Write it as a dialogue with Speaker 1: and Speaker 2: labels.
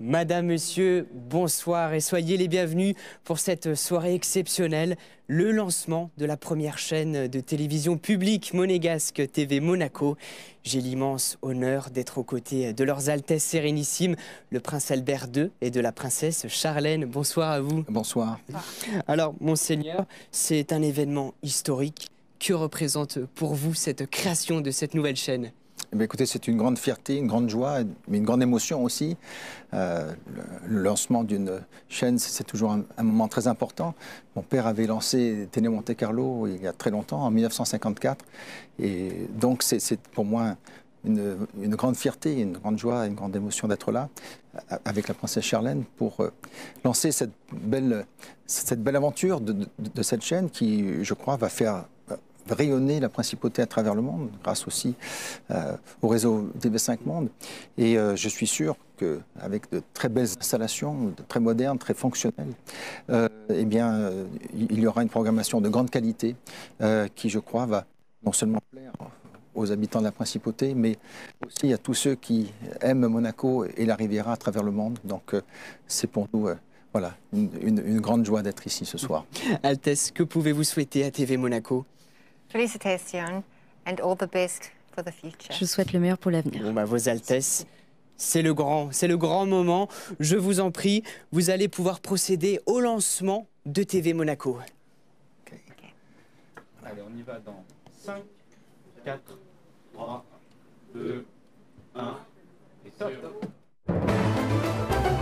Speaker 1: Madame, Monsieur, bonsoir et soyez les bienvenus pour cette soirée exceptionnelle, le lancement de la première chaîne de télévision publique monégasque TV Monaco. J'ai l'immense honneur d'être aux côtés de leurs Altesses Sérénissimes, le prince Albert II et de la princesse Charlène. Bonsoir à vous.
Speaker 2: Bonsoir.
Speaker 1: Alors, monseigneur, c'est un événement historique. Que représente pour vous cette création de cette nouvelle chaîne?
Speaker 2: Eh écoutez, c'est une grande fierté, une grande joie, mais une grande émotion aussi. Euh, le, lancement d'une chaîne, c'est toujours un, moment très important. Mon père avait lancé Télé Monte Carlo il y a très longtemps, en 1954. Et donc, c'est pour moi une, grande fierté, une grande joie, une grande émotion d'être là avec la princesse Charlène pour euh, lancer cette belle, cette belle aventure de, de cette chaîne qui, je crois, va faire rayonner la principauté à travers le monde, grâce aussi euh, au réseau TV5 Monde. Et euh, je suis sûr qu'avec de très belles installations, très modernes, très fonctionnelles, euh, eh bien, il y aura une programmation de grande qualité qui, je crois, va non seulement plaire aux habitants de la principauté, mais aussi à tous ceux qui aiment Monaco et la Riviera à travers le monde. Donc, c'est pour nous voilà, une grande joie d'être ici ce soir.
Speaker 1: Altesse, que pouvez-vous souhaiter à TV Monaco?
Speaker 3: Félicitations and all the best for the future.
Speaker 4: Je souhaite le meilleur pour l'avenir.
Speaker 1: Bon bah, vos Altesses, c'est le grand, c'est le grand moment. Je vous en prie, vous allez pouvoir procéder au lancement de TV Monaco.
Speaker 5: Allez, on y va dans 5, 4, 3, 2, 1 et stop.